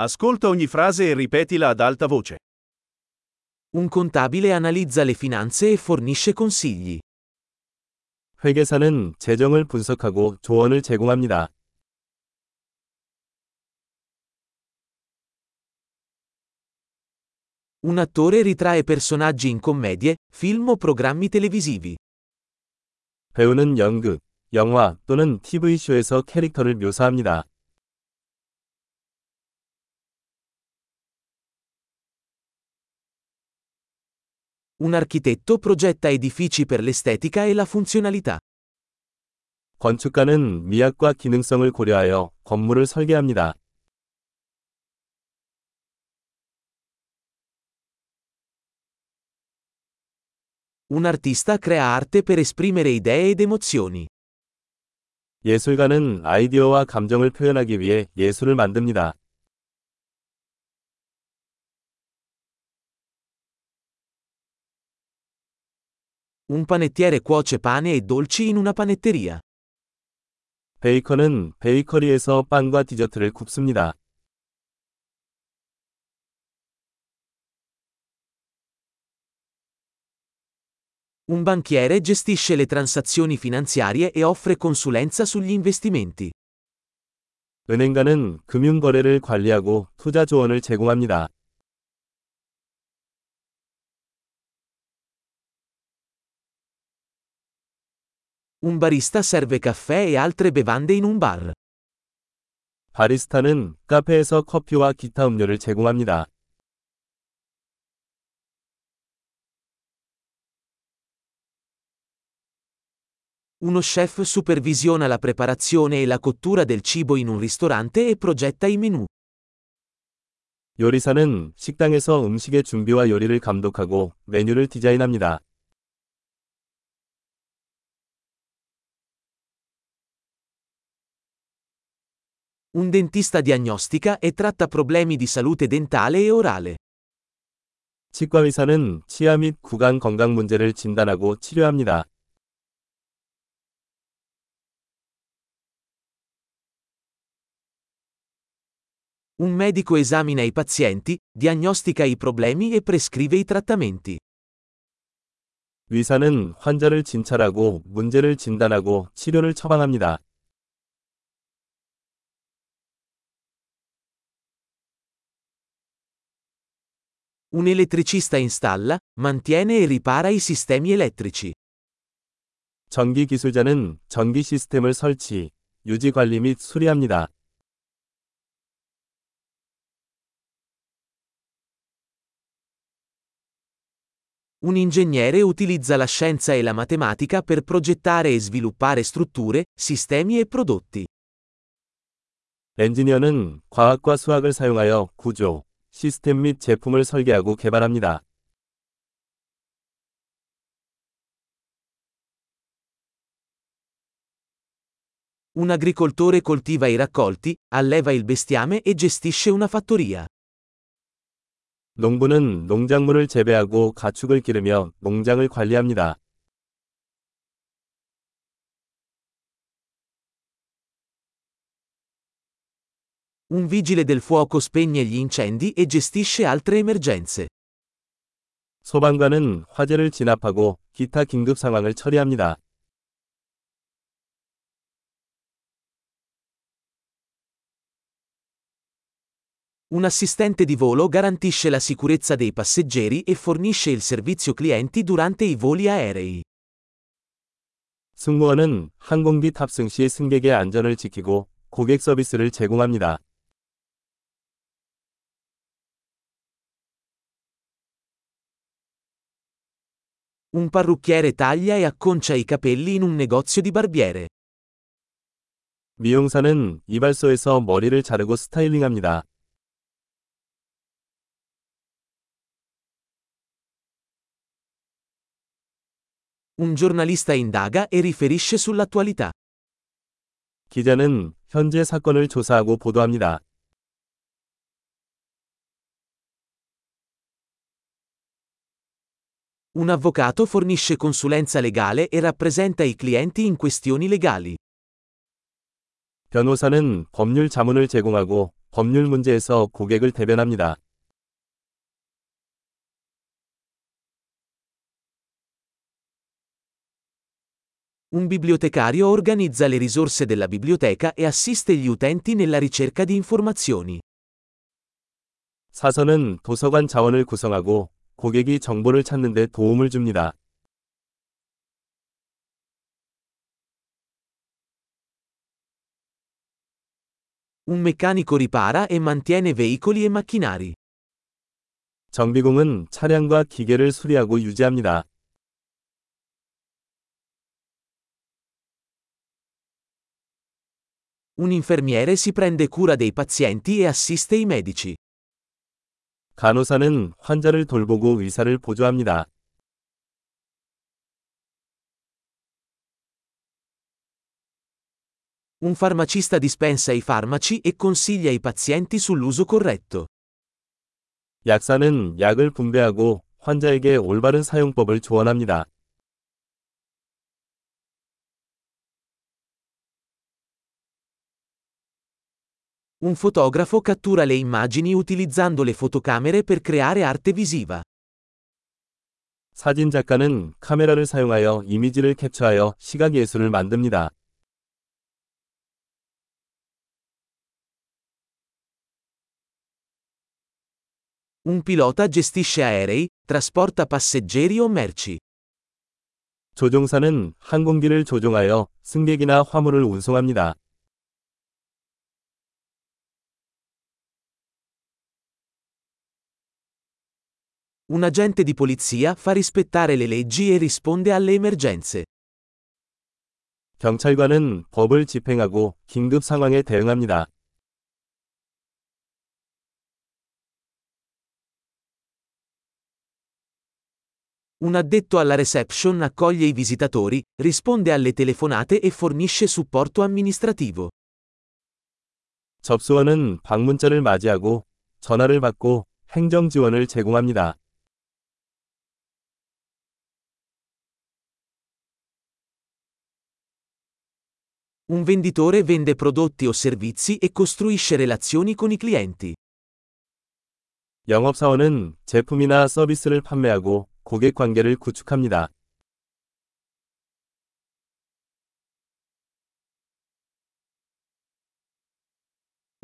Ascolta ogni frase e ripetila ad alta voce. Un contabile analizza le finanze e fornisce consigli. 회계사는 재정을 분석하고 조언을 제공합니다. Un attore ritrae personaggi in commedie, film o programmi televisivi. 배우는 연극, 영화 또는 TV쇼에서 캐릭터를 묘사합니다. Un architetto progetta edifici per l'estetica e la funzionalità. 건축가는 미학과 기능성을 고려하여 건물을 설계합니다. Un artista crea arte per esprimere idee ed emozioni. 예술가는 아이디어와 감정을 표현하기 위해 예술을 만듭니다. Un panettiere cuoce pane e dolci in una panetteria. 베이커는 베이커리에서 빵과 디저트를 굽습니다. Un banchiere gestisce le transazioni finanziarie e offre consulenza sugli investimenti. 은행가는 금융거래를 관리하고 투자 조언을 제공합니다. Un barista serve caffè e altre bevande in un bar. 바리스타는 카페에서 커피와 기타 음료를 제공합니다. Uno chef supervisiona la preparazione e la cottura del cibo in un ristorante e progetta i menù. 요리사는 식당에서 음식의 준비와 요리를 감독하고 메뉴를 디자인합니다. Un dentista diagnostica e tratta problemi di salute dentale e orale. 치과의사는 치아 및 구강 건강 문제를 진단하고 치료합니다. Un medico esamina i pazienti, diagnostica i problemi e prescrive i trattamenti. 의사는 환자를 진찰하고 문제를 진단하고 치료를 처방합니다. Un elettricista installa, mantiene e ripara i sistemi elettrici. 전기 기술자는 전기 시스템을 설치, 유지 관리 및 수리합니다. Un ingegnere utilizza la scienza e la matematica per progettare e sviluppare strutture, sistemi e prodotti. 엔지니어는 과학과 수학을 사용하여 구조, 시스템 및 제품을 설계하고 개발합니다. Un agricoltore coltiva i raccolti, alleva il bestiame e gestisce una fattoria. 농부는 농작물을 재배하고 가축을 기르며 농장을 관리합니다. Un vigile del fuoco spegne gli incendi e gestisce altre emergenze. 소방관은 화재를 진압하고 기타 긴급 상황을 처리합니다. Un assistente di volo garantisce la sicurezza dei passeggeri e fornisce il servizio clienti durante i voli aerei. 승무원은 항공기 탑승 시 승객의 안전을 지키고 고객 서비스를 제공합니다. Un parrucchiere taglia e acconcia i capelli in un negozio di barbiere. 미용사는 이발소에서 머리를 자르고 스타일링합니다. Un giornalista indaga e riferisce sull'attualità. 기자는 현재 사건을 조사하고 보도합니다. Un avvocato fornisce consulenza legale e rappresenta i clienti in questioni legali. 변호사는 법률 자문을 제공하고 법률 문제에서 고객을 대변합니다. Un bibliotecario organizza le risorse della biblioteca e assiste gli utenti nella ricerca di informazioni. 사서는 도서관 자원을 구성하고 고객이 정보를 찾는 데 도움을 줍니다. Un meccanico ripara e mantiene veicoli e macchinari. 정비공은 차량과 기계를 수리하고 유지합니다. Un infermiere si prende cura dei pazienti e assiste i medici. 간호사는 환자를 돌보고 의사를 보조합니다. Un farmacista dispensa i farmaci e consiglia i pazienti sull'uso corretto. 약사는 약을 분배하고 환자에게 올바른 사용법을 조언합니다. Un fotografo cattura le immagini utilizzando le fotocamere per creare arte visiva. 사진 작가는 카메라를 사용하여 이미지를 캡처하여 시각 예술을 만듭니다. Un pilota gestisce aerei, trasporta passeggeri o merci. 조종사는 항공기를 조종하여 승객이나 화물을 운송합니다. Un agente di polizia fa rispettare le leggi e risponde alle emergenze. 경찰관은 법을 집행하고 긴급 상황에 대응합니다. Un addetto alla reception accoglie i visitatori, risponde alle telefonate e fornisce supporto amministrativo. 접수원은 방문자를 맞이하고 전화를 받고 행정 지원을 제공합니다. Un venditore vende prodotti o servizi e costruisce relazioni con i clienti. 영업사원은 제품이나 서비스를 판매하고 고객 관계를 구축합니다.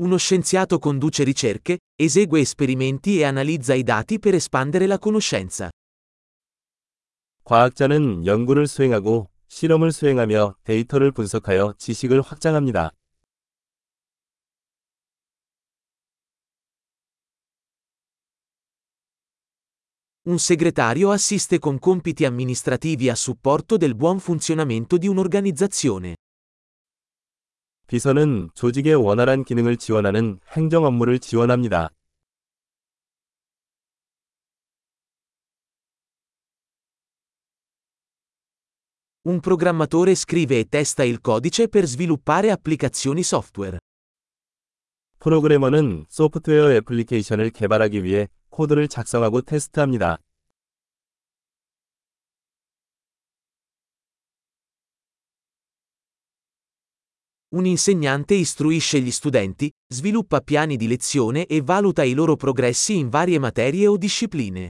Uno scienziato conduce ricerche, esegue esperimenti e analizza i dati per espandere la conoscenza. 과학자는 연구를 수행하고 실험을 수행하며 데이터를 분석하여 지식을 확장합니다. Un segretario assiste con compiti amministrativi a supporto del buon funzionamento di un'organizzazione. 비서는 조직의 원활한 기능을 지원하는 행정 업무를 지원합니다. Un programmatore scrive e testa il codice per sviluppare applicazioni software. 프로그래머는 소프트웨어 애플리케이션을 개발하기 위해 코드를 작성하고 테스트합니다. Un insegnante istruisce gli studenti, sviluppa piani di lezione e valuta i loro progressi in varie materie o discipline.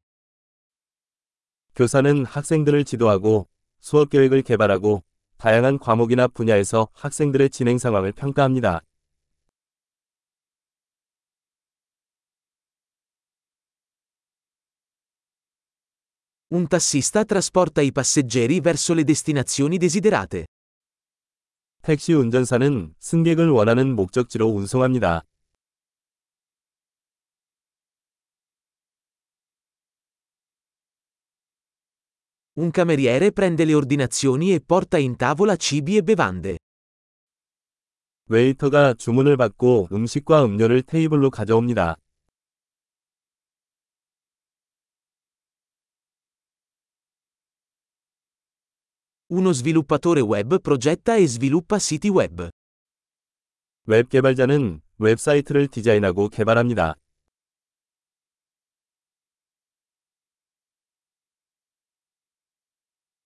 교사는 학생들을 지도하고 수업 계획을 개발하고 다양한 과목이나 분야에서 학생들의 진행 상황을 평가합니다. Un tassista trasporta i passeggeri verso le destinazioni desiderate. 택시 운전사는 승객을 원하는 목적지로 운송합니다. Un cameriere prende le ordinazioni e porta in tavola cibi e bevande. 웨이터가 주문을 받고 음식과 음료를 테이블로 가져옵니다. Uno sviluppatore web progetta e sviluppa siti web. 웹 개발자는 웹사이트를 디자인하고 개발합니다.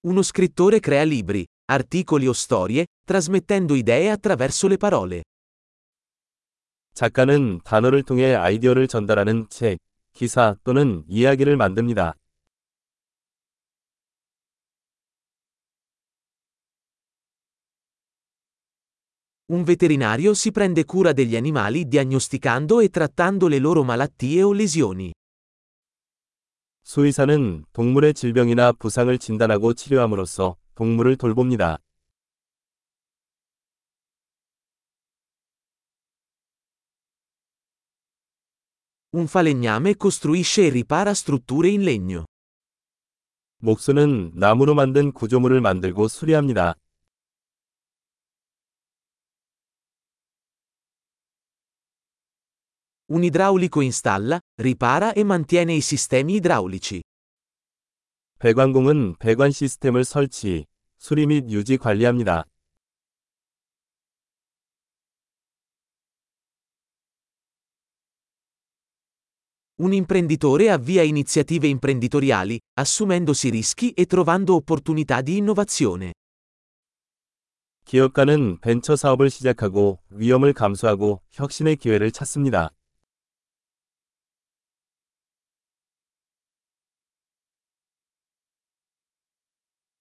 Uno scrittore crea libri, articoli o storie, trasmettendo idee attraverso le parole. 작가는 단어를 통해 아이디어를 전달하는 책, 기사 또는 이야기를 만듭니다. Un veterinario si prende cura degli animali diagnosticando e trattando le loro malattie o lesioni. 수의사는 동물의 질병이나 부상을 진단하고 치료함으로써 동물을 돌봅니다. Un falegname costruisce e ripara strutture in legno. 목수는 나무로 만든 구조물을 만들고 수리합니다. Un idraulico installa, ripara e mantiene i sistemi idraulici. 배관공은 배관 시스템을 설치, 수리 및 유지 관리합니다. Un imprenditore avvia iniziative imprenditoriali, assumendosi rischi e trovando opportunità di innovazione. 기업가는 벤처 사업을 시작하고 위험을 감수하고 혁신의 기회를 찾습니다.